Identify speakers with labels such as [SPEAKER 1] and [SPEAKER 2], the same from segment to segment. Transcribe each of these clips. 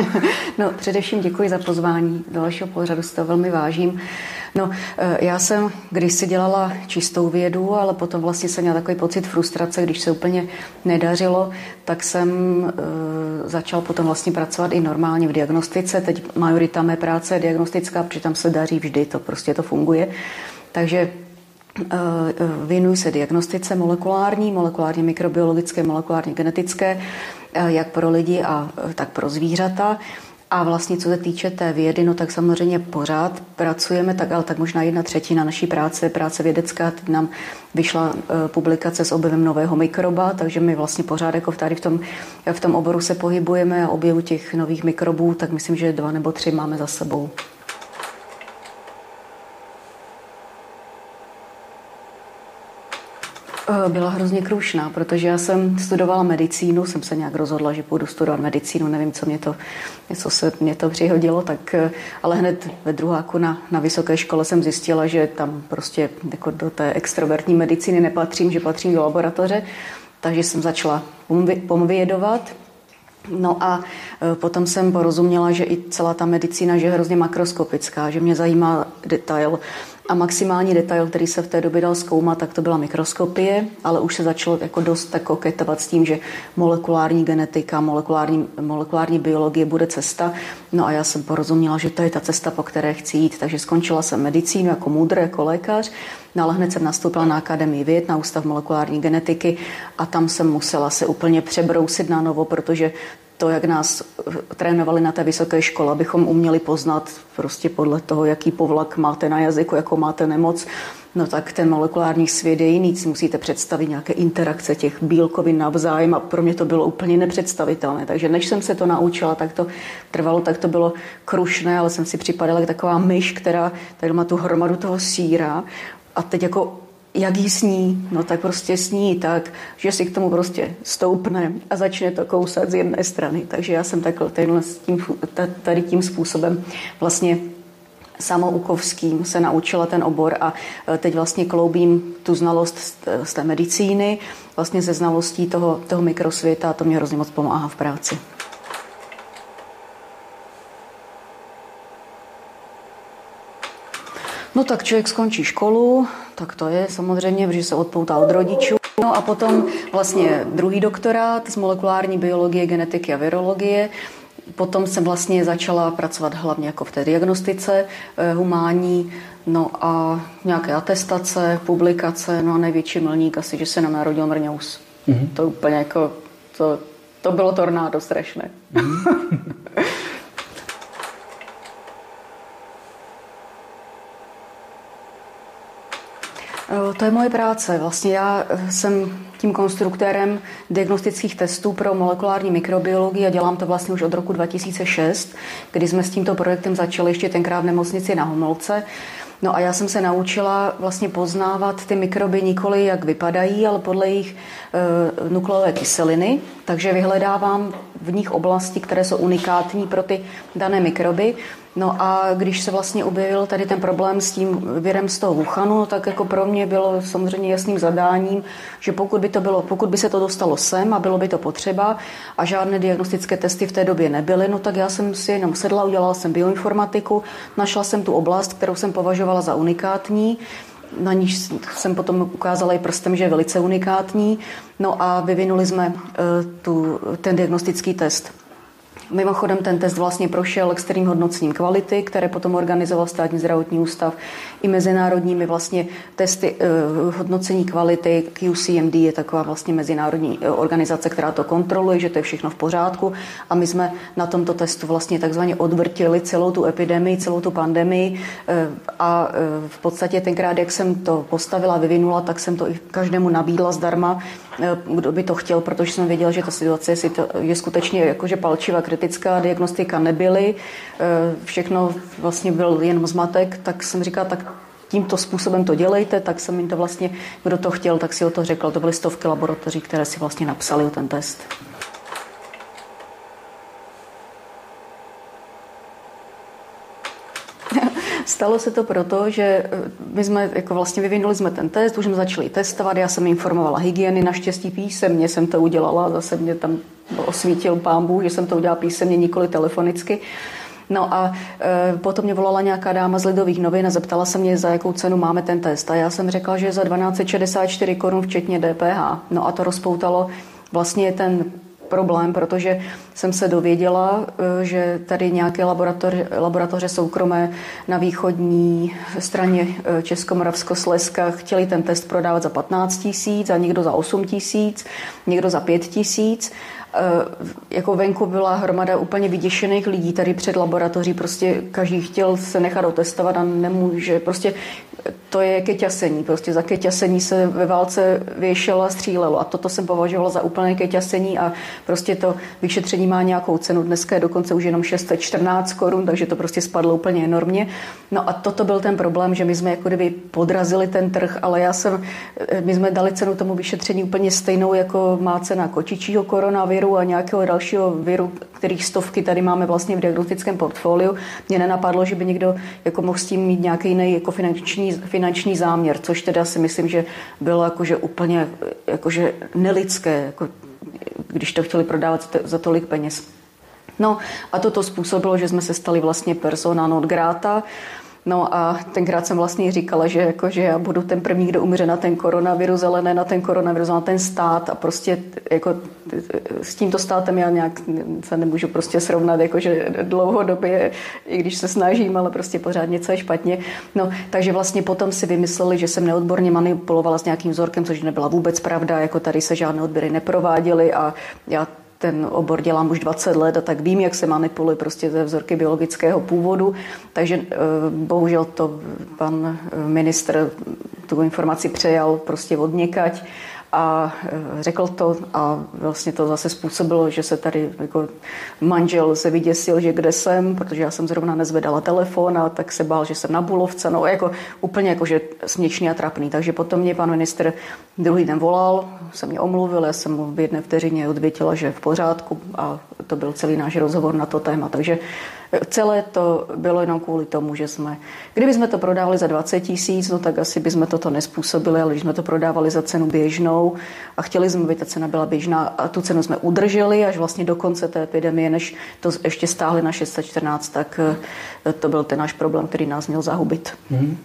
[SPEAKER 1] no, především děkuji za pozvání do vašeho pořadu, si to velmi vážím. No, eh, já jsem když si dělala čistou vědu, ale potom vlastně jsem měla takový pocit frustrace, když se úplně nedařilo, tak jsem e, začal potom vlastně pracovat i normálně v diagnostice. Teď majorita mé práce je diagnostická, protože tam se daří vždy, to prostě to funguje. Takže Věnuji se diagnostice molekulární, molekulárně mikrobiologické, molekulárně genetické, jak pro lidi a tak pro zvířata. A vlastně co se týče té vědy, no tak samozřejmě pořád pracujeme, tak, ale tak možná jedna třetina naší práce, práce vědecká, teď nám vyšla e, publikace s objevem nového mikroba, takže my vlastně pořád jako tady v tom, v tom oboru se pohybujeme a objevu těch nových mikrobů, tak myslím, že dva nebo tři máme za sebou. Byla hrozně krušná, protože já jsem studovala medicínu, jsem se nějak rozhodla, že půjdu studovat medicínu, nevím, co mě to, něco se mě to přihodilo, tak, eh, ale hned ve druháku na, na vysoké škole jsem zjistila, že tam prostě jako do té extrovertní medicíny nepatřím, že patřím do laboratoře, takže jsem začala pomvědovat, No a eh, potom jsem porozuměla, že i celá ta medicína že je hrozně makroskopická, že mě zajímá detail a maximální detail, který se v té době dal zkoumat, tak to byla mikroskopie, ale už se začalo jako dost tak koketovat s tím, že molekulární genetika, molekulární, molekulární biologie bude cesta. No a já jsem porozuměla, že to je ta cesta, po které chci jít. Takže skončila jsem medicínu jako můdr, jako lékař, no ale hned jsem nastoupila na Akademii věd, na Ústav molekulární genetiky a tam jsem musela se úplně přebrousit na novo, protože to, jak nás trénovali na té vysoké škole, abychom uměli poznat prostě podle toho, jaký povlak máte na jazyku, jakou máte nemoc, no tak ten molekulární svět je jiný. Si musíte představit nějaké interakce těch bílkovin navzájem a pro mě to bylo úplně nepředstavitelné. Takže než jsem se to naučila, tak to trvalo, tak to bylo krušné, ale jsem si připadala jako taková myš, která tady má tu hromadu toho síra a teď jako jak jí sní, no tak prostě sní tak, že si k tomu prostě stoupne a začne to kousat z jedné strany. Takže já jsem takhle tenhle, tím, tady tím způsobem vlastně samoukovským se naučila ten obor a e, teď vlastně kloubím tu znalost z té medicíny, vlastně ze znalostí toho, toho mikrosvěta a to mě hrozně moc pomáhá v práci. No tak člověk skončí školu, tak to je samozřejmě, že se odpoutá od rodičů. No a potom vlastně druhý doktorát z molekulární biologie, genetiky a virologie. Potom jsem vlastně začala pracovat hlavně jako v té diagnostice eh, humání, no a nějaké atestace, publikace, no a největší milník asi, že se nám narodil mrňous. Mm-hmm. To úplně jako, to, to bylo tornádo strašné. Mm-hmm. to je moje práce. Vlastně já eh, jsem tím konstruktérem diagnostických testů pro molekulární mikrobiologii a dělám to vlastně už od roku 2006, kdy jsme s tímto projektem začali ještě tenkrát v nemocnici na Homolce. No a já jsem se naučila vlastně poznávat ty mikroby nikoli jak vypadají, ale podle jejich e, nukleové kyseliny. Takže vyhledávám v nich oblasti, které jsou unikátní pro ty dané mikroby. No a když se vlastně objevil tady ten problém s tím virem z toho Wuhanu, tak jako pro mě bylo samozřejmě jasným zadáním, že pokud by, to bylo, pokud by se to dostalo sem a bylo by to potřeba a žádné diagnostické testy v té době nebyly, no tak já jsem si jenom sedla, udělala jsem bioinformatiku, našla jsem tu oblast, kterou jsem považovala za unikátní, na níž jsem potom ukázala i prstem, že je velice unikátní. No a vyvinuli jsme eh, tu, ten diagnostický test. Mimochodem ten test vlastně prošel extrémním hodnocením kvality, které potom organizoval státní zdravotní ústav i mezinárodními vlastně testy eh, hodnocení kvality. QCMD je taková vlastně mezinárodní eh, organizace, která to kontroluje, že to je všechno v pořádku. A my jsme na tomto testu vlastně takzvaně odvrtili celou tu epidemii, celou tu pandemii. Eh, a v podstatě tenkrát, jak jsem to postavila, vyvinula, tak jsem to i každému nabídla zdarma, kdo by to chtěl, protože jsem věděla, že ta situace je, skutečně jakože palčivá, kritická, diagnostika nebyly, všechno vlastně byl jen zmatek, tak jsem říkala, tak tímto způsobem to dělejte, tak jsem jim to vlastně, kdo to chtěl, tak si o to řekl. To byly stovky laboratoří, které si vlastně napsali o ten test. Stalo se to proto, že eh, my jsme jako vlastně vyvinuli jsme ten test, už jsme začali testovat, já jsem informovala hygieny, naštěstí písemně jsem to udělala, zase mě tam osvítil pámbu, že jsem to udělala písemně, nikoli telefonicky. No a e, potom mě volala nějaká dáma z Lidových novin a zeptala se mě, za jakou cenu máme ten test. A já jsem řekla, že za 1264 korun včetně DPH. No a to rozpoutalo vlastně ten problém, protože jsem se dověděla, e, že tady nějaké laboratoře, laboratoře soukromé na východní straně e, Českomoravsko-Sleska chtěli ten test prodávat za 15 tisíc a někdo za 8 tisíc, někdo za 5 tisíc. Eh, jako venku byla hromada úplně vyděšených lidí tady před laboratoří, prostě každý chtěl se nechat otestovat a nemůže, prostě to je keťasení, prostě za keťasení se ve válce věšelo a střílelo. A toto jsem považovala za úplné keťasení a prostě to vyšetření má nějakou cenu, dneska je dokonce už jenom 614 korun, takže to prostě spadlo úplně enormně. No a toto byl ten problém, že my jsme jako kdyby podrazili ten trh, ale já jsem, eh, my jsme dali cenu tomu vyšetření úplně stejnou, jako má cena kočičího koronaviru, viru a nějakého dalšího viru, kterých stovky tady máme vlastně v diagnostickém portfoliu, mě nenapadlo, že by někdo jako mohl s tím mít nějaký jiný jako finanční, finanční záměr, což teda si myslím, že bylo jakože úplně jakože nelidské, jako, když to chtěli prodávat za tolik peněz. No a toto způsobilo, že jsme se stali vlastně persona non grata No a tenkrát jsem vlastně říkala, že, jako, že já budu ten první, kdo umře na ten koronavirus, ale ne na ten koronavirus, na ten stát a prostě jako, s tímto státem já nějak se nemůžu prostě srovnat, jako, že dlouhodobě, i když se snažím, ale prostě pořád něco je špatně. No, takže vlastně potom si vymysleli, že jsem neodborně manipulovala s nějakým vzorkem, což nebyla vůbec pravda, jako tady se žádné odběry neprováděly a já ten obor dělám už 20 let a tak vím, jak se manipuluje prostě ze vzorky biologického původu, takže eh, bohužel to pan ministr tu informaci přejal prostě od někať a e, řekl to a vlastně to zase způsobilo, že se tady jako manžel se vyděsil, že kde jsem, protože já jsem zrovna nezvedala telefon a tak se bál, že jsem na Bulovce, no jako úplně jakože směšný a trapný. Takže potom mě pan minister druhý den volal, se mě omluvil, já jsem mu v jedné vteřině odvětila, že je v pořádku a to byl celý náš rozhovor na to téma. Takže Celé to bylo jenom kvůli tomu, že jsme, kdyby jsme to prodávali za 20 tisíc, no tak asi bychom toto nespůsobili, ale když jsme to prodávali za cenu běžnou a chtěli jsme, aby ta cena byla běžná a tu cenu jsme udrželi až vlastně do konce té epidemie, než to ještě stáhli na 614, tak eh, to byl ten náš problém, který nás měl zahubit. Mm-hmm.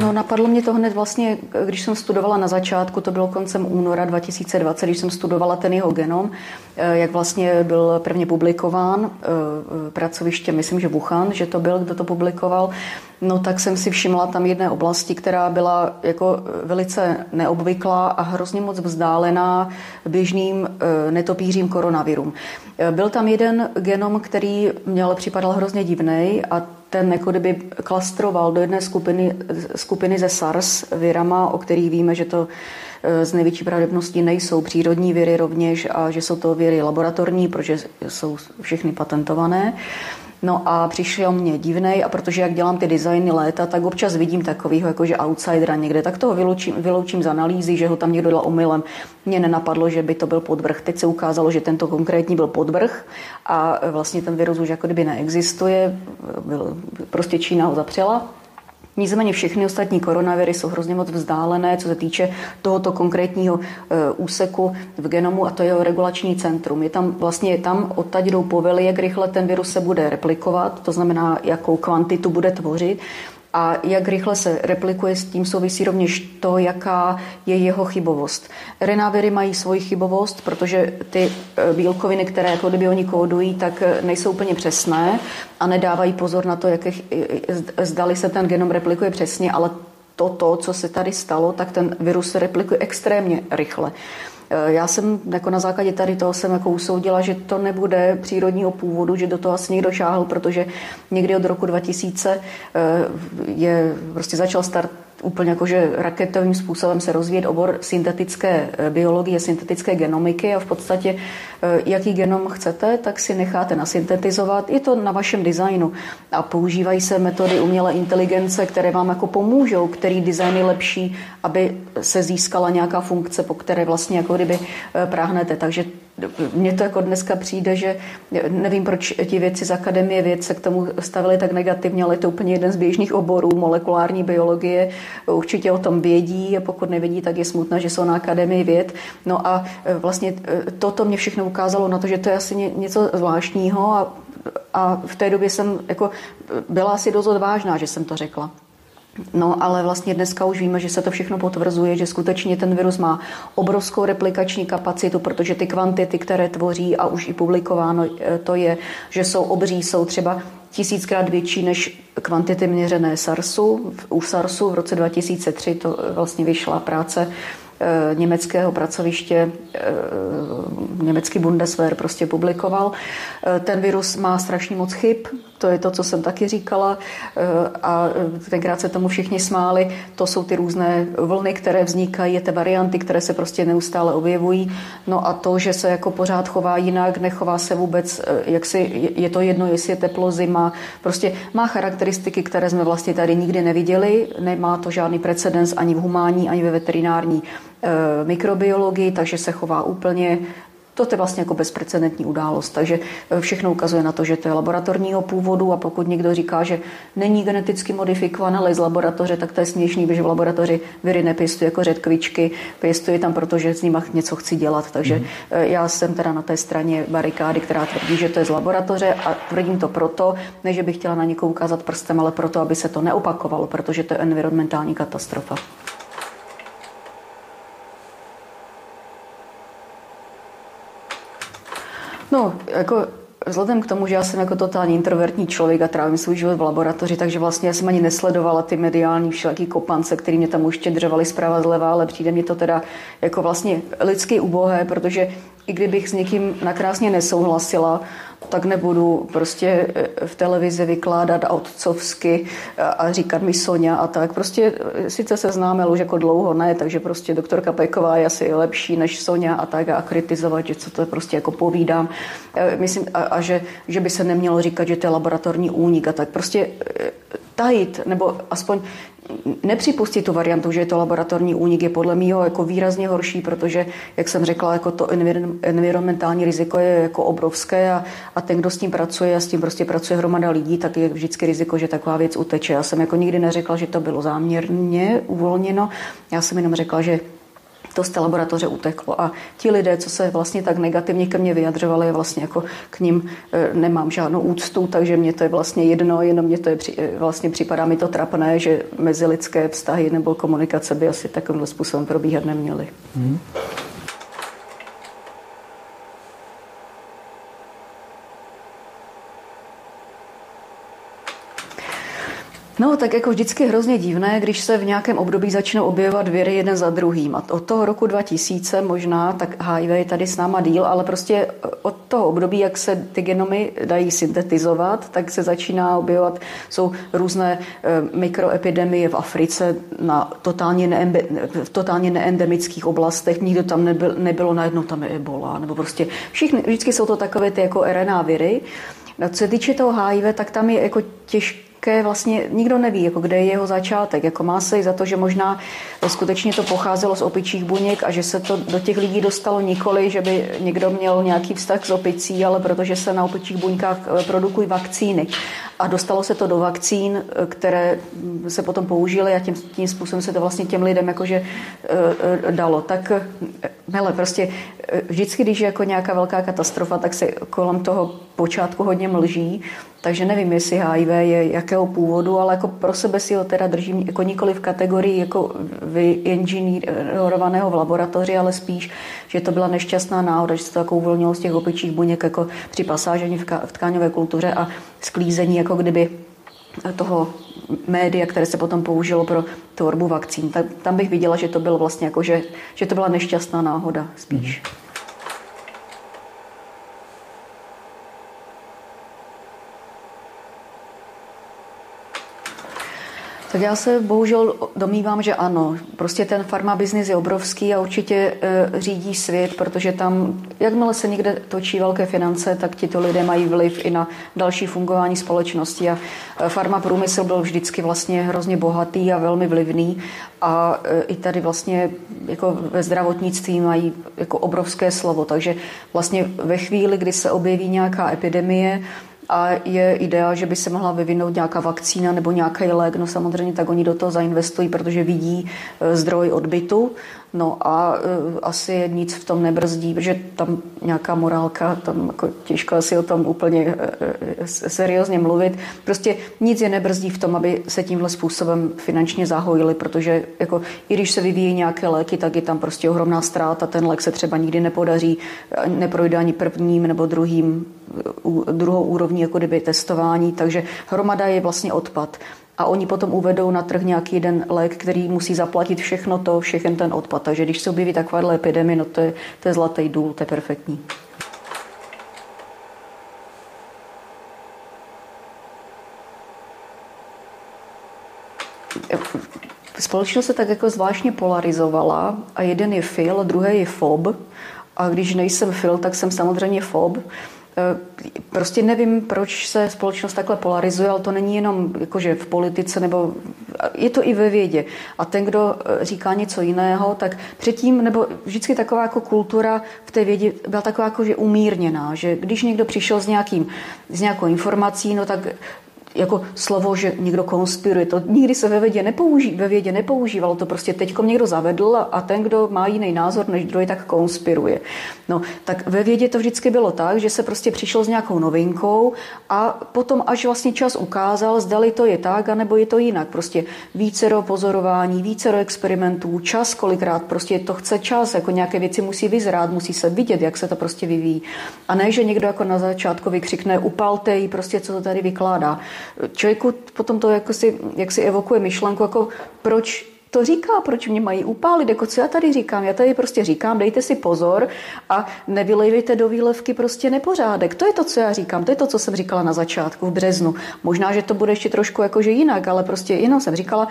[SPEAKER 1] No, napadlo mě to hned vlastně, když jsem studovala na začátku, to bylo koncem února 2020, když jsem studovala ten jeho genom, eh, jak vlastně byl prvně publikován eh, pracoviště, myslím, že Wuhan, že to byl, kdo to publikoval, no tak jsem si všimla tam jedné oblasti, která byla jako velice neobvyklá a hrozně moc vzdálená běžným eh, netopířím koronavirům. Byl tam jeden genom, který měl připadal hrozně divný a ten jako kdyby klastroval do jedné skupiny, skupiny ze SARS virama, o kterých víme, že to z největší pravděpodobností nejsou přírodní viry rovněž a že jsou to viry laboratorní, protože jsou všechny patentované. No a přišel mě divnej a protože jak dělám ty designy léta, tak občas vidím takovýho jakože outsidera někde, tak toho vyloučím, vyloučím z analýzy, že ho tam někdo dal omylem. Mně nenapadlo, že by to byl podvrh. Teď se ukázalo, že tento konkrétní byl podvrh a vlastně ten virus už jako kdyby neexistuje. Byl, prostě Čína ho zapřela Nicméně všechny ostatní koronaviry jsou hrozně moc vzdálené, co se týče tohoto konkrétního e, úseku v genomu a to je regulační centrum. Je tam vlastně tam odtaď jdou povely, jak rychle ten virus se bude replikovat, to znamená, jakou kvantitu bude tvořit a jak rychle se replikuje, s tím souvisí rovněž to, jaká je jeho chybovost. Renáviry mají svoji chybovost, protože ty e, bílkoviny, které jako kdyby oni kódují, tak e, nejsou úplně přesné a nedávají pozor na to, jak zdali se ten genom replikuje přesně, ale toto, co se tady stalo, tak ten virus se replikuje extrémně rychle. Eh, já jsem jako na základě tady toho jsem jako usoudila, že to nebude přírodního původu, že do toho asi někdo šáhl, protože někdy od roku 2000 eh, je, prostě začal start úplně jakože raketovým způsobem se rozvíjet obor syntetické eh, biologie, syntetické genomiky a v podstatě eh, jaký genom chcete, tak si necháte nasyntetizovat. Je to na vašem designu a používají se metody umělé inteligence, které vám jako pomůžou, který design je lepší, aby se získala nějaká funkce, po které vlastně jako kdyby eh, práhnete. Takže mně to jako dneska přijde, že nevím, proč ti věci z Akademie věd se k tomu stavili tak negativně, ale je to úplně jeden z běžných oborů molekulární biologie. Určitě o tom vědí a pokud nevědí, tak je smutné, že jsou na Akademii věd. No a e, vlastně e, toto mě všechno ukázalo na to, že to je asi něco zvláštního a a v té době jsem jako byla asi dost odvážná, že jsem to řekla. No, ale vlastně dneska už víme, že se to všechno potvrzuje, že skutečně ten virus má obrovskou replikační kapacitu, protože ty kvantity, které tvoří a už i publikováno e, to je, že jsou obří, jsou třeba tisíckrát větší než kvantity měřené SARSu. U SARSu v roce 2003 to vlastně vyšla práce Eh, německého pracoviště, eh, německý Bundeswehr prostě publikoval. Eh, ten virus má strašně moc chyb, to je to, co jsem taky říkala a tenkrát se tomu všichni smáli. To jsou ty různé vlny, které vznikají, ty varianty, které se prostě neustále objevují. No a to, že se jako pořád chová jinak, nechová se vůbec, jak si, je to jedno, jestli je teplo, zima, prostě má charakteristiky, které jsme vlastně tady nikdy neviděli, nemá to žádný precedens ani v humánní, ani ve veterinární Eh, mikrobiologii, takže se chová úplně to je vlastně jako bezprecedentní událost, takže eh, všechno ukazuje na to, že to je laboratorního původu a pokud někdo říká, že není geneticky modifikovaný, ale z laboratoře, tak to je směšný, protože v laboratoři viry nepěstuje jako řetkvičky, pěstuje tam, protože s nimi něco chci dělat. Takže mm. já jsem teda na té straně barikády, která tvrdí, že to je z laboratoře a tvrdím to proto, ne, že bych chtěla na někoho ukázat prstem, ale proto, aby se to neopakovalo, protože to je environmentální katastrofa. No, jako Vzhledem k tomu, že já jsem jako totálně introvertní člověk a trávím svůj život v laboratoři, takže vlastně já jsem ani nesledovala ty mediální všelijaký kopance, který mě tam uštědřovali zprava zleva, ale přijde mi to teda jako vlastně lidsky ubohé, protože i kdybych s někým nakrásně nesouhlasila, tak nebudu prostě eh, v televizi vykládat otcovsky a říkat mi Sonja a tak. Prostě eh, sice se známe už jako dlouho, ne, takže prostě doktorka Peková je asi lepší než Sonja a tak a kritizovat, že co to prostě jako povídám. Eh, myslím, a, a že, že by se nemělo říkat, že to je laboratorní únik a tak. Prostě tajit, nebo aspoň nepřipustit tu variantu, že je to laboratorní únik, je podle mého jako výrazně horší, protože, jak jsem řekla, jako to environmentální riziko je jako obrovské a, a ten, kdo s tím pracuje a s tím prostě pracuje hromada lidí, tak je vždycky riziko, že taková věc uteče. Já jsem jako nikdy neřekla, že to bylo záměrně uvolněno. Já jsem jenom řekla, že to z té laboratoře uteklo. A ti lidé, co se vlastně tak negativně ke mně vyjadřovali, vlastně jako k ním e, nemám žádnou úctu, takže mě to je vlastně jedno, jenom mě to je, e, vlastně připadá mi to trapné, že mezilidské vztahy nebo komunikace by asi takovým způsobem probíhat neměly. Hmm. No, tak jako vždycky hrozně divné, když se v nějakém období začnou objevovat viry jeden za druhým. A od toho roku 2000 možná, tak HIV je tady s náma díl, ale prostě od toho období, jak se ty genomy dají syntetizovat, tak se začíná objevovat, jsou různé e, mikroepidemie v Africe na totálně, neembe, v totálně neendemických oblastech. Nikdo tam nebyl, nebylo najednou tam je ebola, nebo prostě všichni, vždycky jsou to takové ty jako RNA viry. Co se týče toho HIV, tak tam je jako těžké také vlastně nikdo neví, jako kde je jeho začátek. Jako má se i za to, že možná skutečně to pocházelo z opičích buněk a že se to do těch lidí dostalo nikoli, že by někdo měl nějaký vztah s opicí, ale protože se na opičích buňkách eh, produkují vakcíny. A dostalo se to do vakcín, eh, které se potom použily a tím, tím způsobem se to vlastně těm lidem jakože uh, dalo. Tak hele, prostě vždycky, když je jako nějaká velká katastrofa, tak se kolem toho počátku hodně mlží takže nevím, jestli HIV je jakého původu, ale jako pro sebe si ho teda držím jako nikoli v kategorii jako vyinženýrovaného v laboratoři, ale spíš, že to byla nešťastná náhoda, že se to jako uvolnilo z těch opičích buněk jako při pasážení v, tkáňové kultuře a sklízení jako kdyby toho média, které se potom použilo pro tvorbu vakcín. Tak, tam bych viděla, že to bylo vlastně jako, že, že to byla nešťastná náhoda spíš. Mm-hmm. Tak já se bohužel domývám, že ano. Prostě ten farma business je obrovský a určitě e, řídí svět, protože tam, jakmile se někde točí velké finance, tak tito lidé mají vliv i na další fungování společnosti. A e, farma průmysl byl vždycky vlastně hrozně bohatý a velmi vlivný. A e, i tady vlastně jako ve zdravotnictví mají jako obrovské slovo. Takže vlastně ve chvíli, kdy se objeví nějaká epidemie, a je idea, že by se mohla vyvinout nějaká vakcína nebo nějaký lék, no samozřejmě tak oni do toho zainvestují, protože vidí e, zdroj odbytu No a uh, asi nic v tom nebrzdí, protože tam nějaká morálka, tam jako těžko asi o tom úplně uh, seriózně mluvit. Prostě nic je nebrzdí v tom, aby se tímhle způsobem finančně zahojili, protože jako, i když se vyvíjí nějaké léky, tak je tam prostě ohromná ztráta. Ten lék se třeba nikdy nepodaří, neprojde ani prvním nebo druhým, druhou úrovní jako kdyby testování, takže hromada je vlastně odpad a oni potom uvedou na trh nějaký jeden lék, který musí zaplatit všechno to, všechen ten odpad. Takže když se objeví takováhle epidemie, no to je, to je zlatý důl, to je perfektní. Společnost se tak jako zvláštně polarizovala a jeden je fil, druhý je fob. A když nejsem fil, tak jsem samozřejmě fob. Eh, prostě nevím, proč se společnost takhle polarizuje, ale to není jenom jakože v politice, nebo je to i ve vědě. A ten, kdo eh, říká něco jiného, tak předtím, nebo vždycky taková jako kultura v té vědě byla taková jako, že umírněná, že když někdo přišel s, nějakým, s nějakou informací, no tak jako slovo, že někdo konspiruje. To nikdy se ve vědě, nepouží, ve vědě nepoužívalo, to prostě teďkom někdo zavedl a ten, kdo má jiný názor než druhý, tak konspiruje. No, tak ve vědě to vždycky bylo tak, že se prostě přišlo s nějakou novinkou a potom až vlastně čas ukázal, zdali to je tak, anebo je to jinak. Prostě vícero pozorování, vícero experimentů, čas kolikrát, prostě to chce čas, jako nějaké věci musí vyzrát, musí se vidět, jak se to prostě vyvíjí. A ne, že někdo jako na začátku vykřikne, upalte prostě co to tady vykládá člověku potom to jako si, jak si evokuje myšlenku, jako proč to říká, proč mě mají upálit, jako co já tady říkám. Já tady prostě říkám, dejte si pozor a nevylejvejte do výlevky prostě nepořádek. To je to, co já říkám, to je to, co jsem říkala na začátku v březnu. Možná, že to bude ještě trošku jakože jinak, ale prostě jenom jsem říkala,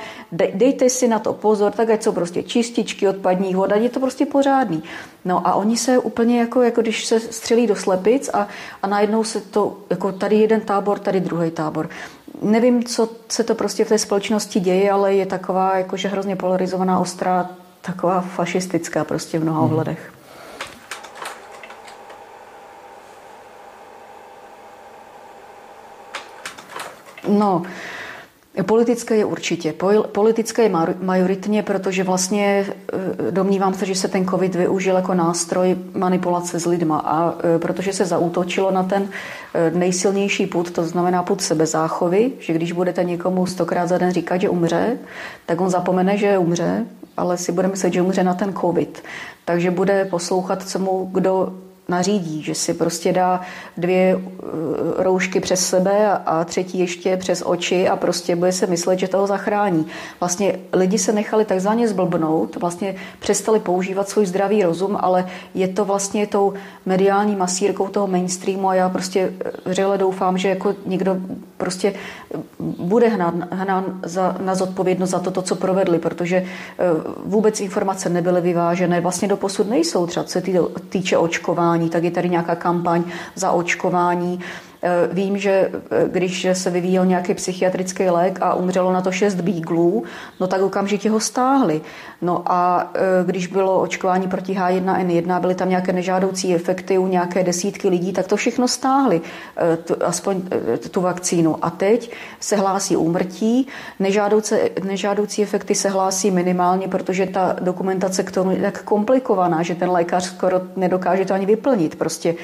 [SPEAKER 1] dejte si na to pozor, tak ať jsou prostě čističky odpadní voda, je to prostě pořádný. No a oni se úplně jako, jako když se střelí do slepic a, a najednou se to, jako tady jeden tábor, tady druhý tábor nevím, co se to prostě v té společnosti děje, ale je taková jakože hrozně polarizovaná, ostrá, taková fašistická prostě v mnoha hmm. ohledech. No, Politické je určitě. Politické je majoritně, protože vlastně e, domnívám se, že se ten covid využil jako nástroj manipulace s lidma a e, protože se zaútočilo na ten e, nejsilnější put, to znamená put sebezáchovy, že když budete někomu stokrát za den říkat, že umře, tak on zapomene, že umře, ale si bude myslet, že umře na ten covid. Takže bude poslouchat, co mu kdo nařídí, že si prostě dá dvě eh, roušky přes sebe a třetí ještě přes oči a prostě bude se myslet, že toho zachrání. Vlastně lidi se nechali takzvaně zblbnout, vlastně přestali používat svůj zdravý rozum, ale je to vlastně tou mediální masírkou toho mainstreamu a já prostě vřele doufám, že jako někdo prostě bude hnán, hnán za, na zodpovědnost za to, to, co provedli, protože eh, vůbec informace nebyly vyvážené, vlastně do posud nejsou, třeba se týče očkování, tak je tady nějaká kampaň za očkování, vím, že eh, když se vyvíjel nějaký psychiatrický lék a umřelo na to šest bíglů, no tak okamžitě ho stáhli. No a eh, když bylo očkování proti H1N1, byly tam nějaké nežádoucí efekty u nějaké desítky lidí, tak to všechno stáhli, aspoň tu vakcínu. A teď se hlásí úmrtí, nežádoucí, nežádoucí efekty se hlásí minimálně, protože ta dokumentace k tomu je tak komplikovaná, že ten lékař skoro nedokáže to ani vyplnit. Prostě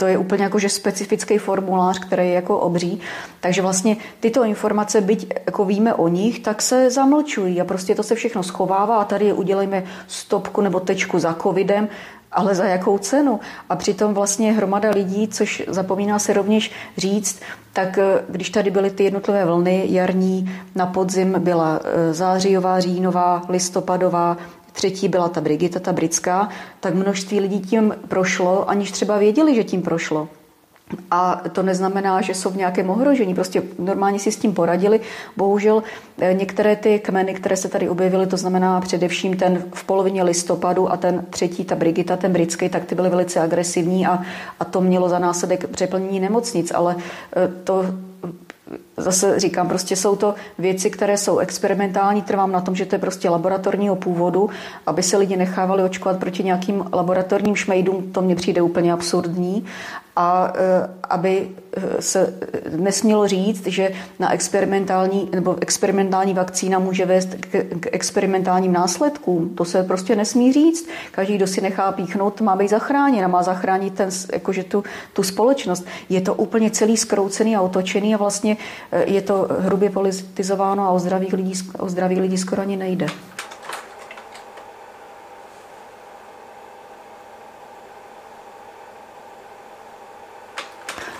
[SPEAKER 1] to je úplně jako že specifický formulář, který je jako obří. Takže vlastně tyto informace, byť jako víme o nich, tak se zamlčují a prostě to se všechno schovává a tady udělejme stopku nebo tečku za covidem, ale za jakou cenu? A přitom vlastně hromada lidí, což zapomíná se rovněž říct, tak eh, když tady byly ty jednotlivé vlny jarní, na podzim byla eh, zářijová, říjnová, listopadová, třetí byla ta Brigita, ta britská, tak množství lidí tím prošlo, aniž třeba věděli, že tím prošlo. A to neznamená, že jsou v nějakém ohrožení. Prostě normálně si s tím poradili. Bohužel eh, některé ty kmeny, které se tady objevily, to znamená především ten v polovině listopadu a ten třetí, ta Brigita, ten britský, tak ty byly velice agresivní a, a to mělo za následek přeplnění nemocnic. Ale eh, to zase říkám, prostě jsou to věci, které jsou experimentální, trvám na tom, že to je prostě laboratorního původu, aby se lidi nechávali očkovat proti nějakým laboratorním šmejdům, to mně přijde úplně absurdní a e, aby e, se nesmělo říct, že na experimentální nebo experimentální vakcína může vést k, experimentálním následkům. To se prostě nesmí říct. Každý, kdo si nechá píchnout, má být zachráněn a má zachránit ten, jakože tu, tu společnost. Je to úplně celý skroucený a otočený a vlastně e, je to hrubě politizováno a o zdravých lidí, o zdravých lidí skoro ani nejde.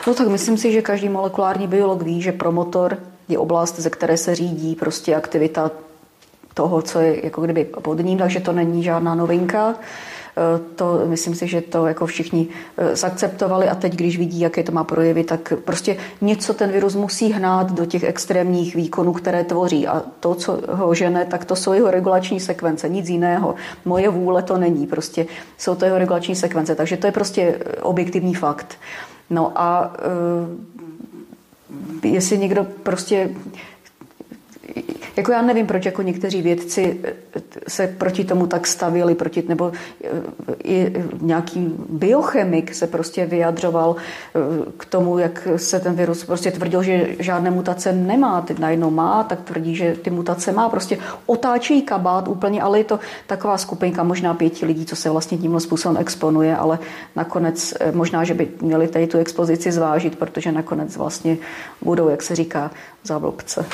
[SPEAKER 1] No tak myslím si, že každý molekulární biolog ví, že promotor je oblast, ze které se řídí prostě aktivita toho, co je jako kdyby pod ním, takže to není žádná novinka. E, to myslím si, že to jako všichni e, zakceptovali a teď, když vidí, jaké to má projevy, tak prostě něco ten virus musí hnát do těch extrémních výkonů, které tvoří. A to, co ho žene, tak to jsou jeho regulační sekvence, nic jiného. Moje vůle to není, prostě jsou to jeho regulační sekvence, takže to je prostě objektivní fakt. No a jestli někdo prostě jako já nevím, proč jako někteří vědci eh, se proti tomu tak stavili, proti, nebo eh, i nějaký biochemik se prostě vyjadřoval eh, k tomu, jak se ten virus prostě tvrdil, že žádné mutace nemá, teď najednou má, tak tvrdí, že ty mutace má. Prostě otáčí kabát úplně, ale je to taková skupinka možná pěti lidí, co se vlastně tímhle způsobem exponuje, ale nakonec možná, že by měli tady tu expozici zvážit, protože nakonec vlastně budou, jak se říká, za blbce.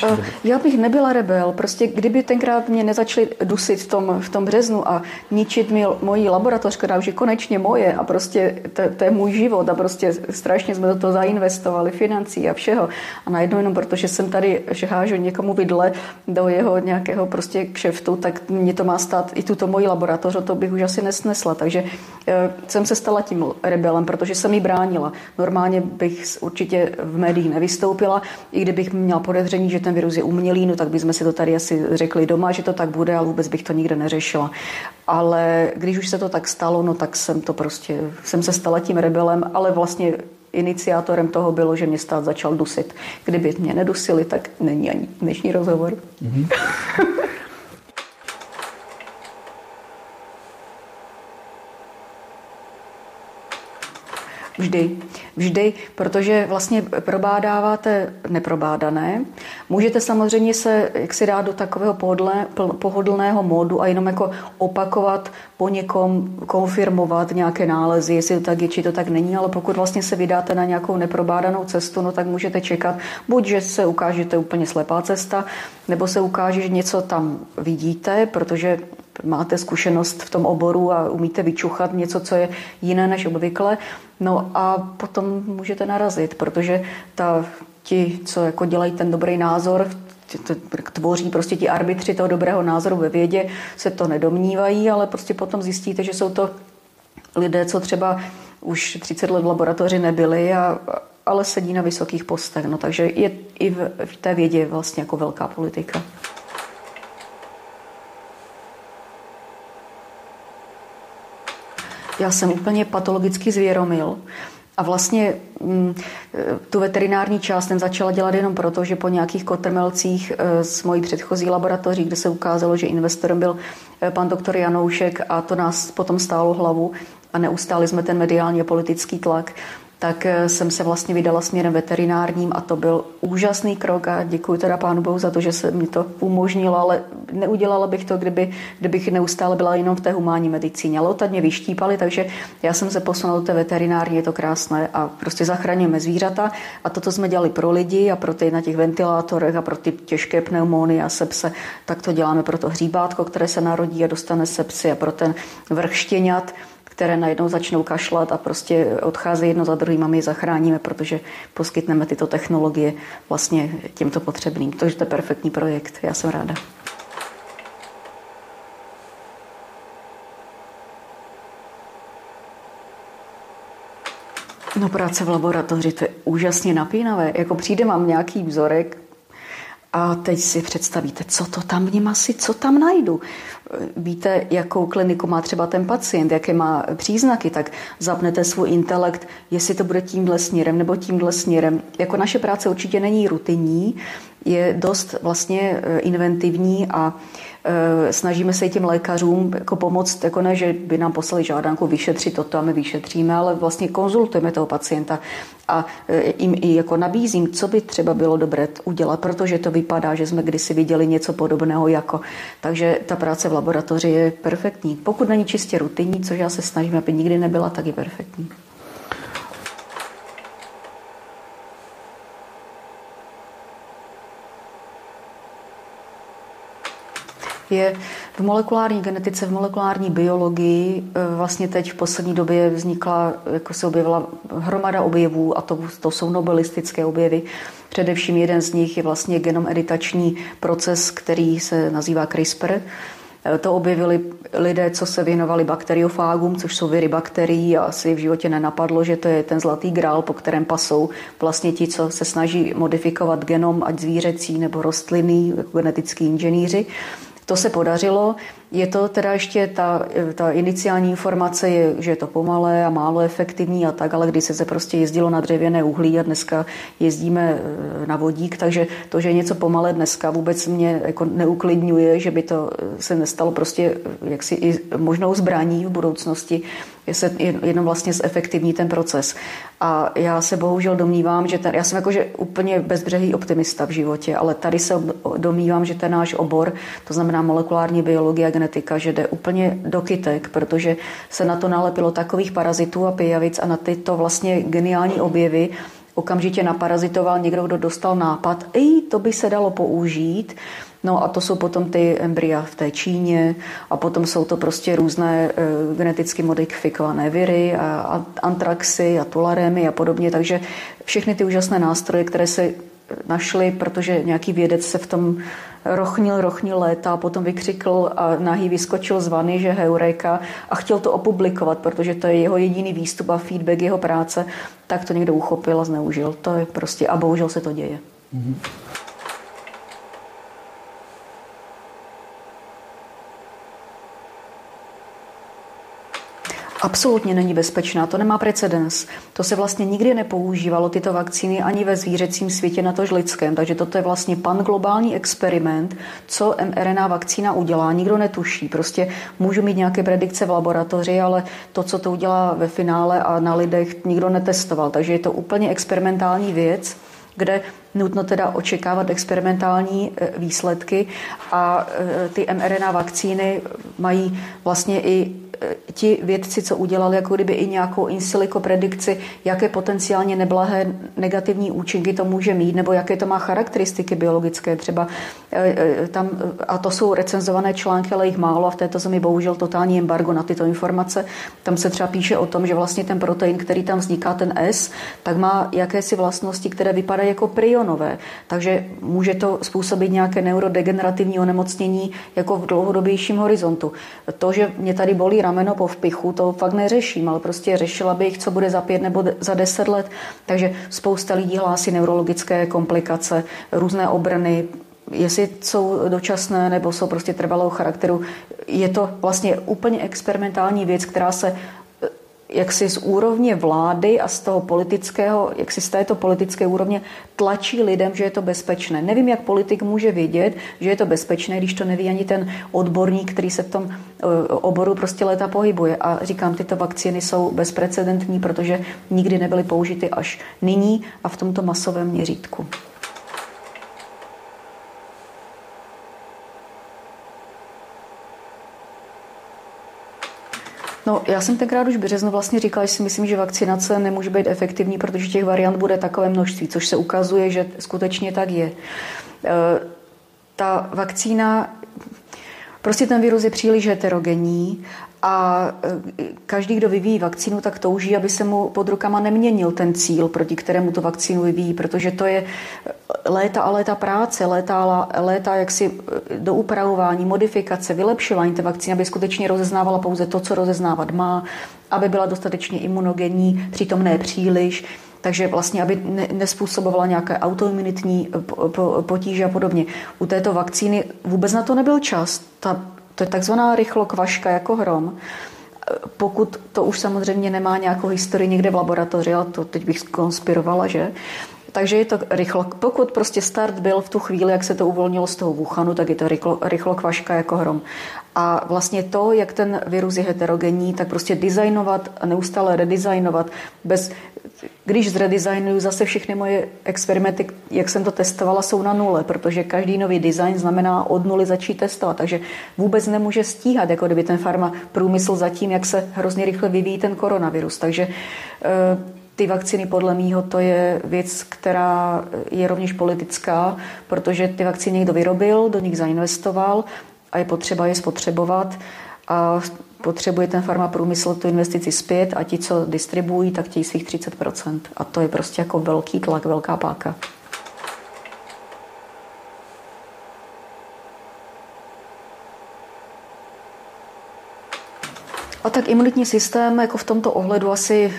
[SPEAKER 1] Době? Já bych nebyla rebel. Prostě kdyby tenkrát mě nezačali dusit v tom, v tom březnu a ničit mi moji laboratoř, která už je konečně moje a prostě to, to je můj život a prostě strašně jsme do toho zainvestovali financí a všeho. A najednou jenom protože jsem tady, že hážu někomu vidle do jeho nějakého prostě kšeftu, tak mě to má stát i tuto moji laboratoř, to bych už asi nesnesla. Takže e, jsem se stala tím rebelem, protože jsem ji bránila. Normálně bych určitě v médiích nevystoupila, i kdybych měla podezření, že ten virus je umělý, no tak bychom si to tady asi řekli doma, že to tak bude, ale vůbec bych to nikde neřešila. Ale když už se to tak stalo, no tak jsem to prostě, jsem se stala tím rebelem, ale vlastně iniciátorem toho bylo, že mě stát začal dusit. Kdyby mě nedusili, tak není ani dnešní rozhovor. Mm-hmm. Vždy. Vždy, protože vlastně probádáváte neprobádané. Můžete samozřejmě se jak si dát do takového pohodlné, pohodlného módu a jenom jako opakovat po někom, konfirmovat nějaké nálezy, jestli to tak je, či to tak není, ale pokud vlastně se vydáte na nějakou neprobádanou cestu, no tak můžete čekat, buď, že se ukáže, že to je úplně slepá cesta, nebo se ukáže, že něco tam vidíte, protože máte zkušenost v tom oboru a umíte vyčuchat něco, co je jiné než obvykle, no a potom můžete narazit, protože ta, ti, co jako dělají ten dobrý názor, tvoří prostě ti arbitři toho dobrého názoru ve vědě, se to nedomnívají, ale prostě potom zjistíte, že jsou to lidé, co třeba už 30 let v laboratoři nebyli, a, ale sedí na vysokých postech. No, takže je i v, v té vědě vlastně jako velká politika. Já jsem úplně patologicky zvěromil. A vlastně mm, tu veterinární část jsem začala dělat jenom proto, že po nějakých kotrmelcích e, z mojí předchozí laboratoří, kde se ukázalo, že investorem byl e, pan doktor Janoušek a to nás potom stálo hlavu a neustáli jsme ten mediální a politický tlak, tak eh, jsem se vlastně vydala směrem veterinárním a to byl úžasný krok a děkuji teda pánu Bohu za to, že se mi to umožnilo, ale neudělala bych to, kdyby, kdybych neustále byla jenom v té humánní medicíně. Ale odtad mě vyštípali, takže já jsem se posunula do té veterinární, je to krásné a prostě zachraňujeme zvířata a toto jsme dělali pro lidi a pro ty na těch ventilátorech a pro ty těžké pneumony a sepse, tak to děláme pro to hříbátko, které se narodí a dostane sepsy a pro ten vrch štěňat, které najednou začnou kašlat a prostě odcházejí jedno za druhým a my je zachráníme, protože poskytneme tyto technologie vlastně těmto potřebným. Takže to je perfektní projekt, já jsem ráda. No práce v laboratoři, to je úžasně napínavé. Jako přijde mám nějaký vzorek, a teď si představíte, co to tam v něm asi, co tam najdu. Víte, jakou kliniku má třeba ten pacient, jaké má příznaky, tak zapnete svůj intelekt, jestli to bude tímhle směrem nebo tímhle směrem. Jako naše práce určitě není rutinní, je dost vlastně eh, inventivní a Eh, snažíme se těm lékařům jako pomoct, jako ne, že by nám poslali žádanku vyšetřit toto a my vyšetříme, ale vlastně konzultujeme toho pacienta a eh, jim i jako nabízím, co by třeba bylo dobré udělat, protože to vypadá, že jsme kdysi viděli něco podobného jako. Takže ta práce v laboratoři je perfektní. Pokud není čistě rutinní, což já se snažím, aby nikdy nebyla, tak je perfektní. Je v molekulární genetice, v molekulární biologii e, vlastně teď v poslední době vznikla, jako se objevila hromada objevů a to, to jsou nobelistické objevy. Především jeden z nich je vlastně genom editační proces, který se nazývá CRISPR. E, to objevili lidé, co se věnovali bakteriofágům, což jsou viry bakterií a asi v životě nenapadlo, že to je ten zlatý grál, po kterém pasou vlastně ti, co se snaží modifikovat genom, ať zvířecí nebo rostlinný, jako genetický inženýři. To se podařilo. Je to teda ještě ta, ta iniciální informace, je, že je to pomalé a málo efektivní a tak, ale když se, prostě jezdilo na dřevěné uhlí a dneska jezdíme e, na vodík, takže to, že je něco pomalé dneska, vůbec mě jako neuklidňuje, že by to e, se nestalo prostě e, jaksi i možnou zbraní v budoucnosti, je se jenom vlastně zefektivní ten proces. A já se bohužel domnívám, že ten, já jsem jakože úplně bezbřehý optimista v životě, ale tady se domnívám, že ten náš obor, to znamená molekulární biologie a genetika, že jde úplně do kytek, protože se na to nalepilo takových parazitů a pijavic a na tyto vlastně geniální objevy, okamžitě naparazitoval někdo, kdo dostal nápad, i to by se dalo použít, No a to jsou potom ty embrya v té Číně a potom jsou to prostě různé e, geneticky modifikované viry a, a antraxy a tularemy a podobně. Takže všechny ty úžasné nástroje, které se našli, protože nějaký vědec se v tom rochnil, rochnil léta a potom vykřikl a nahý vyskočil z vany, že heureka a chtěl to opublikovat, protože to je jeho jediný výstup a feedback jeho práce, tak to někdo uchopil a zneužil. To je prostě a bohužel se to děje. Mm-hmm. Absolutně není bezpečná, to nemá precedens. To se vlastně nikdy nepoužívalo, tyto vakcíny, ani ve zvířecím světě, na tož lidském. Takže toto je vlastně pan globální experiment, co mRNA vakcína udělá, nikdo netuší. Prostě můžu mít nějaké predikce v laboratoři, ale to, co to udělá ve finále a na lidech, nikdo netestoval. Takže je to úplně experimentální věc, kde nutno teda očekávat experimentální e, výsledky a e, ty mRNA vakcíny mají vlastně i ti vědci, co udělali jako kdyby i nějakou in silico predikci, jaké potenciálně neblahé negativní účinky to může mít, nebo jaké to má charakteristiky biologické třeba. E, e, tam, a to jsou recenzované články, ale jich málo a v této zemi bohužel totální embargo na tyto informace. Tam se třeba píše o tom, že vlastně ten protein, který tam vzniká, ten S, tak má jakési vlastnosti, které vypadají jako prionové. Takže může to způsobit nějaké neurodegenerativní onemocnění jako v dlouhodobějším horizontu. To, že mě tady bolí rameno po vpichu, to fakt neřeším, ale prostě řešila bych, co bude za pět nebo za deset let. Takže spousta lidí hlásí neurologické komplikace, různé obrany, jestli jsou dočasné nebo jsou prostě trvalého charakteru. Je to vlastně úplně experimentální věc, která se jak si z úrovně vlády a z toho politického, jak si z této politické úrovně tlačí lidem, že je to bezpečné. Nevím, jak politik může vědět, že je to bezpečné, když to neví ani ten odborník, který se v tom eh, oboru prostě léta pohybuje. A říkám, tyto vakcíny jsou bezprecedentní, protože nikdy nebyly použity až nyní a v tomto masovém měřítku. No, já jsem tenkrát už v březnu vlastně říkala, že si myslím, že vakcinace nemůže být efektivní, protože těch variant bude takové množství, což se ukazuje, že skutečně tak je. E, ta vakcína Prostě ten virus je příliš heterogenní a e, každý, kdo vyvíjí vakcínu, tak touží, aby se mu pod rukama neměnil ten cíl, proti kterému tu vakcínu vyvíjí, protože to je léta a léta práce, léta, léta jaksi e, do upravování, modifikace, vylepšování té vakcíny, aby skutečně rozeznávala pouze to, co rozeznávat má, aby byla dostatečně imunogenní, přitom ne příliš, takže vlastně, aby nespůsobovala nějaké autoimunitní potíže a podobně. U této vakcíny vůbec na to nebyl čas. Ta, to je takzvaná rychlokvaška jako hrom. Pokud to už samozřejmě nemá nějakou historii někde v laboratoři, ale to teď bych konspirovala, že? Takže je to rychlo. Pokud prostě start byl v tu chvíli, jak se to uvolnilo z toho Wuhanu, tak je to rychlo, rychlo kvaška jako hrom. A vlastně to, jak ten virus je heterogenní, tak prostě designovat a neustále redesignovat bez když zredesignuju zase všechny moje experimenty, jak jsem to testovala, jsou na nule, protože každý nový design znamená od nuly začít testovat, takže vůbec nemůže stíhat, jako kdyby ten farma průmysl zatím, jak se hrozně rychle vyvíjí ten koronavirus. Takže eh, ty vakcíny podle mýho to je věc, která je rovněž politická, protože ty vakcíny někdo vyrobil, do nich zainvestoval a je potřeba je spotřebovat a potřebuje ten farmaprůmysl tu investici zpět a ti, co distribuují, tak chtějí svých 30%. A to je prostě jako velký tlak, velká páka. A tak imunitní systém jako v tomto ohledu asi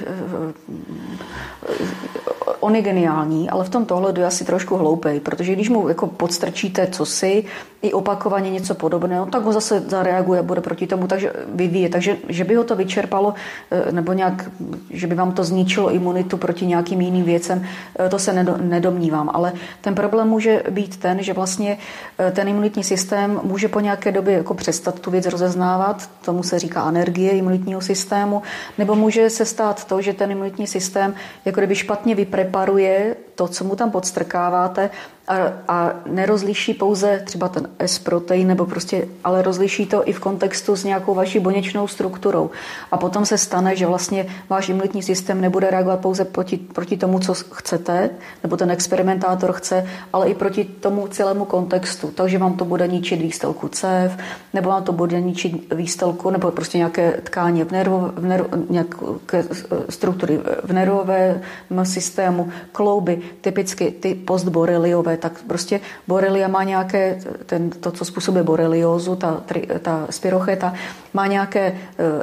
[SPEAKER 1] on je geniální, ale v tomto ohledu je asi trošku hloupej, protože když mu jako podstrčíte cosi, i opakovaně něco podobného, tak ho zase zareaguje, bude proti tomu, takže vyvíje. Takže, že by ho to vyčerpalo, eh, nebo nějak, že by vám to zničilo imunitu proti nějakým jiným věcem, eh, to se nedomnívám. Ale ten problém může být ten, že vlastně eh, ten imunitní systém může po nějaké době jako přestat tu věc rozeznávat, tomu se říká energie imunitního systému, nebo může se stát to, že ten imunitní systém jako kdyby špatně vypreparuje to, co mu tam podstrkáváte a, a nerozliší pouze třeba ten S-protein, nebo prostě, ale rozliší to i v kontextu s nějakou vaší buněčnou strukturou. A potom se stane, že vlastně váš imunitní systém nebude reagovat pouze proti, proti tomu, co chcete, nebo ten experimentátor chce, ale i proti tomu celému kontextu. Takže vám to bude ničit výstelku cév, nebo vám to bude ničit výstelku, nebo prostě nějaké tkáně v, nervo, v nervo, nějaké struktury v nervovém systému, klouby, typicky ty postboreliové, tak prostě borelia má nějaké, ten, to, co způsobuje boreliózu, ta, ta spirocheta, má nějaké e,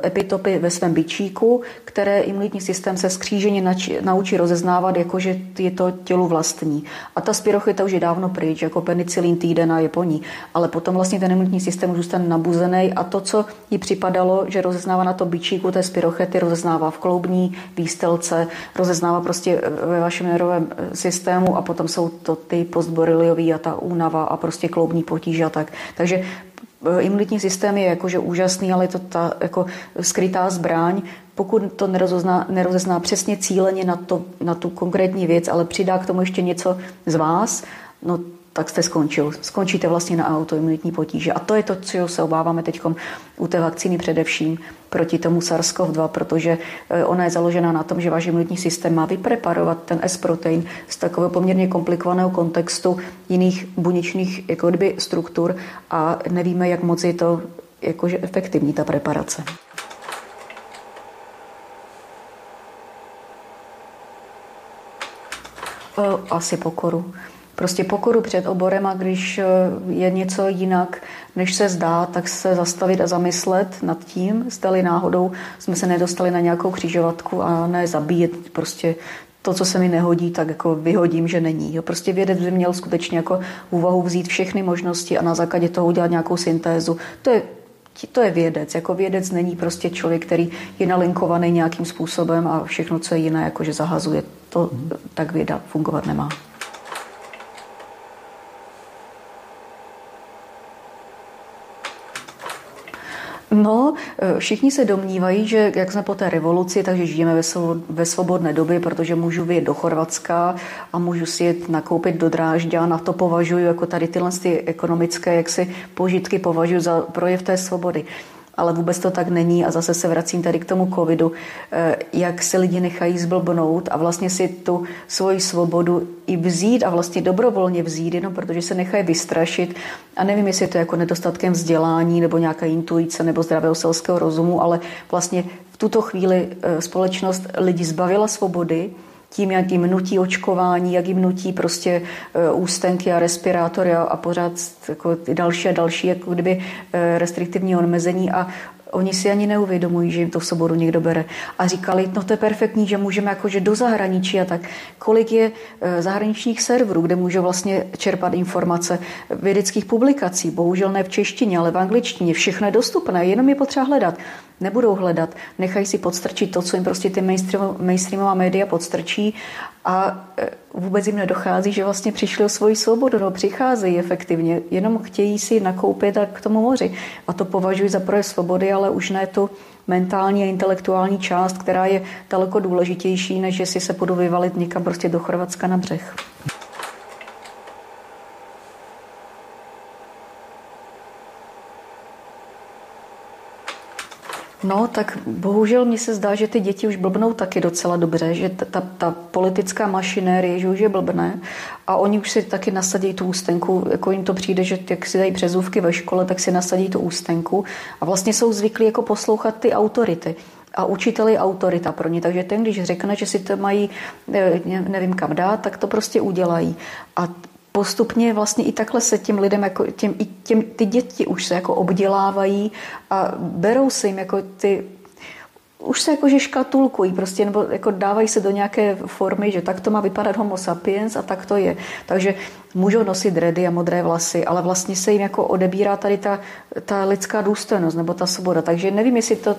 [SPEAKER 1] epitopy ve svém bičíku, které imunitní systém se skříženě naučí rozeznávat, jakože je to tělu vlastní. A ta spirocheta už je dávno pryč, jako penicilin týden a je po ní. Ale potom vlastně ten imunitní systém už zůstane nabuzený a to, co jí připadalo, že rozeznává na to bičíku té spirochety, rozeznává v kloubní výstelce, rozeznává prostě ve vašem nervovém e, systému a potom jsou to ty postboreliový a ta únava a prostě kloubní potíže a tak. Takže e, imunitní systém je jakože úžasný, ale je to ta jako skrytá zbraň, pokud to nerozezná, nerozezná přesně cíleně na, to, na tu konkrétní věc, ale přidá k tomu ještě něco z vás, no tak jste skončil. Skončíte vlastně na autoimunitní potíže. A to je to, co se obáváme teď u té vakcíny především proti tomu SARS-CoV-2, protože eh, ona je založena na tom, že váš imunitní systém má vypreparovat ten S-protein z takového poměrně komplikovaného kontextu jiných buněčných jako kdyby, struktur a nevíme, jak moc je to jakože efektivní ta preparace. Eh, asi pokoru. Prostě pokoru před oborem a když eh, je něco jinak, než se zdá, tak se zastavit a zamyslet nad tím, zdali náhodou jsme se nedostali na nějakou křižovatku a ne zabíjet prostě to, co se mi nehodí, tak jako vyhodím, že není. Jo, prostě vědec by měl skutečně jako úvahu vzít všechny možnosti a na základě toho udělat nějakou syntézu. To je to je vědec. Jako vědec není prostě člověk, který je nalinkovaný nějakým způsobem a všechno, co je jiné, jakože zahazuje. To tak věda fungovat nemá. No, eh, všichni se domnívají, že jak jsme po té revoluci, takže žijeme ve, svobodné době, protože můžu vyjet do Chorvatska a můžu si jet nakoupit do Drážďa. Na to považuji jako tady tyhle ty ekonomické jaksi požitky považuji za projev té svobody. Ale vůbec to tak není. A zase se vracím tady k tomu covidu, eh, jak se lidi nechají zblbnout a vlastně si tu svoji svobodu i vzít a vlastně dobrovolně vzít, jenom protože se nechají vystrašit. A nevím, jestli je to jako nedostatkem vzdělání nebo nějaká intuice nebo zdravého selského rozumu, ale vlastně v tuto chvíli eh, společnost lidi zbavila svobody, tím, jak jim nutí očkování, jak jim nutí prostě eh, ústenky a respirátory a, a pořád jako další a další jako kdyby eh, restriktivní omezení. A Oni si ani neuvědomují, že jim to v soboru někdo bere. A říkali, no to je perfektní, že můžeme jakože do zahraničí a tak. Kolik je eh, zahraničních serverů, kde můžou vlastně čerpat informace vědeckých publikací, bohužel ne v češtině, ale v angličtině. Všechno je dostupné, jenom je potřeba hledat nebudou hledat, nechají si podstrčit to, co jim prostě ty mainstreamová média podstrčí a e, vůbec jim nedochází, že vlastně přišli o svoji svobodu, no přicházejí efektivně, jenom chtějí si nakoupit a k tomu moři. A to považuji za projev svobody, ale už ne tu mentální a intelektuální část, která je daleko důležitější, než jestli se půjdu vyvalit někam prostě do Chorvatska na břeh. No, tak bohužel mně se zdá, že ty děti už blbnou taky docela dobře, že ta, ta, ta politická mašinérie, že už je blbné a oni už si taky nasadí tu ústenku, jako jim to přijde, že jak si dají přezůvky ve škole, tak si nasadí tu ústenku a vlastně jsou zvyklí jako poslouchat ty autority a učitel je autorita pro ně. Takže ten, když řekne, že si to mají, eh, nevím kam dát, tak to prostě udělají. A postupně vlastně i takhle se těm lidem, jako těm, i těm, ty děti už se jako obdělávají a berou se jim jako ty už se jakože škatulkují prostě, nebo jako dávají se do nějaké formy, že tak to má vypadat homo sapiens a tak to je. Takže můžou nosit dredy a modré vlasy, ale vlastně se jim jako odebírá tady ta, ta lidská důstojnost nebo ta svoboda. Takže nevím, jestli to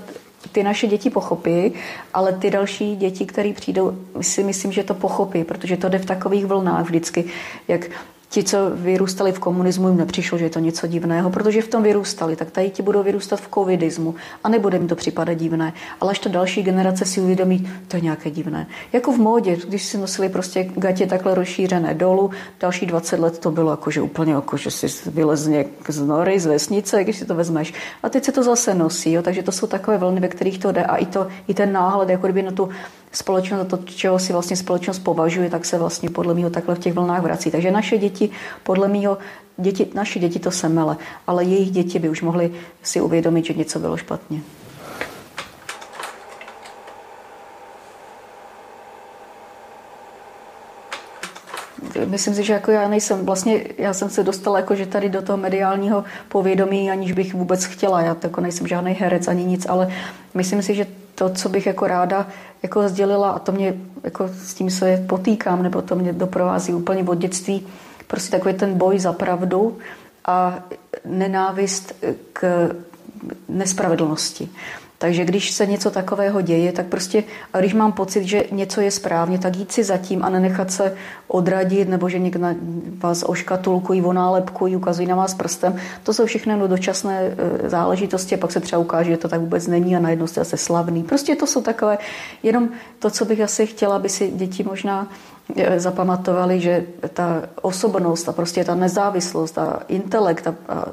[SPEAKER 1] ty naše děti pochopí, ale ty další děti, které přijdou, si myslím, že to pochopí, protože to jde v takových vlnách vždycky, jak ti, co vyrůstali v komunismu, jim nepřišlo, že je to něco divného, protože v tom vyrůstali, tak tady ti budou vyrůstat v covidismu a nebude jim to připadat divné. Ale až ta další generace si uvědomí, to je nějaké divné. Jako v módě, když si nosili prostě gatě takhle rozšířené dolů, další 20 let to bylo jako, že úplně jako, že si vylezně z nory, z vesnice, když si to vezmeš. A teď se to zase nosí, jo? takže to jsou takové vlny, ve kterých to jde a i, to, i ten náhled, jako kdyby na tu společnost, to, čeho si vlastně společnost považuje, tak se vlastně podle mého takhle v těch vlnách vrací. Takže naše děti, podle mého, děti, naše děti to semele, ale jejich děti by už mohly si uvědomit, že něco bylo špatně. myslím si, že jako já nejsem, vlastně já jsem se dostala jako, že tady do toho mediálního povědomí, aniž bych vůbec chtěla, já jako nejsem žádný herec ani nic, ale myslím si, že to, co bych jako ráda jako sdělila a to mě jako s tím se potýkám, nebo to mě doprovází úplně od dětství, prostě takový ten boj za pravdu a nenávist k nespravedlnosti. Takže když se něco takového děje, tak prostě, a když mám pocit, že něco je správně, tak jít si zatím a nenechat se odradit, nebo že někdo vás oškatulkují, onálepkují, ukazují na vás prstem. To jsou všechno dočasné e, záležitosti a pak se třeba ukáže, že to tak vůbec není a najednou jste zase slavný. Prostě to jsou takové, jenom to, co bych asi chtěla, aby si děti možná zapamatovali, že ta osobnost a prostě ta nezávislost a intelekt, a, a,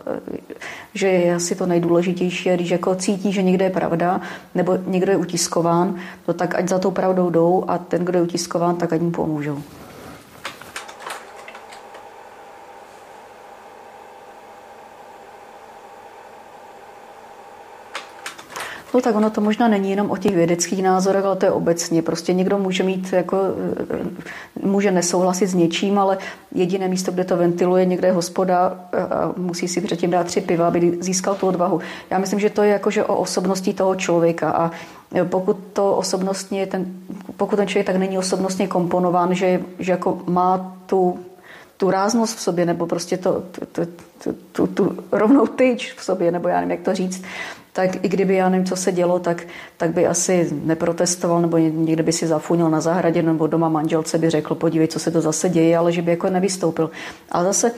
[SPEAKER 1] že je asi to nejdůležitější, když jako cítí, že někde je pravda, nebo někdo je utiskován, no tak ať za tou pravdou jdou a ten, kdo je utiskován, tak ať mu pomůžou. No tak ono to možná není jenom o těch vědeckých názorech, ale to je obecně. Prostě někdo může mít jako, eh, může nesouhlasit s něčím, ale jediné místo, kde to ventiluje, někde je hospoda a musí si předtím dát tři piva, aby získal tu odvahu. Já myslím, že to je jakože o osobnosti toho člověka a pokud to osobnostně, ten, pokud ten člověk tak není osobnostně komponován, že, že jako má tu tu ráznost v sobě, nebo prostě to, tu, tu, tu, tu rovnou tyč v sobě, nebo já nevím, jak to říct, tak i kdyby já nevím, co se dělo, tak, tak by asi neprotestoval nebo někde by si zafunil na zahradě nebo doma manželce by řekl, podívej, co se to zase děje, ale že by jako nevystoupil. Ale zase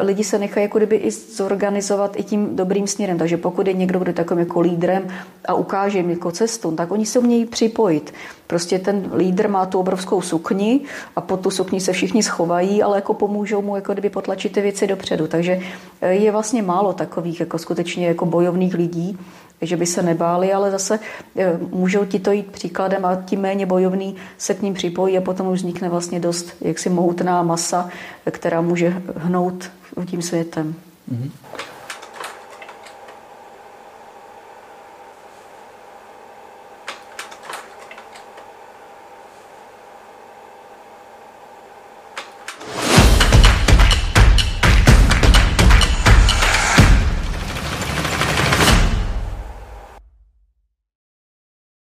[SPEAKER 1] lidi se nechají jako kdyby i zorganizovat i tím dobrým směrem. Takže pokud je někdo, kdo takovým jako lídrem a ukáže jim jako cestu, tak oni se umějí připojit. Prostě ten lídr má tu obrovskou sukni a pod tu sukni se všichni schovají, ale jako pomůžou mu jako kdyby potlačit ty věci dopředu. Takže e, je vlastně málo takových jako skutečně jako bojovných lidí, že by se nebáli, ale zase eh, můžou ti to jít příkladem a tím méně bojovný se k ním připojí a potom už vznikne vlastně dost jaksi mohutná masa, která může hnout tím světem. Mm-hmm.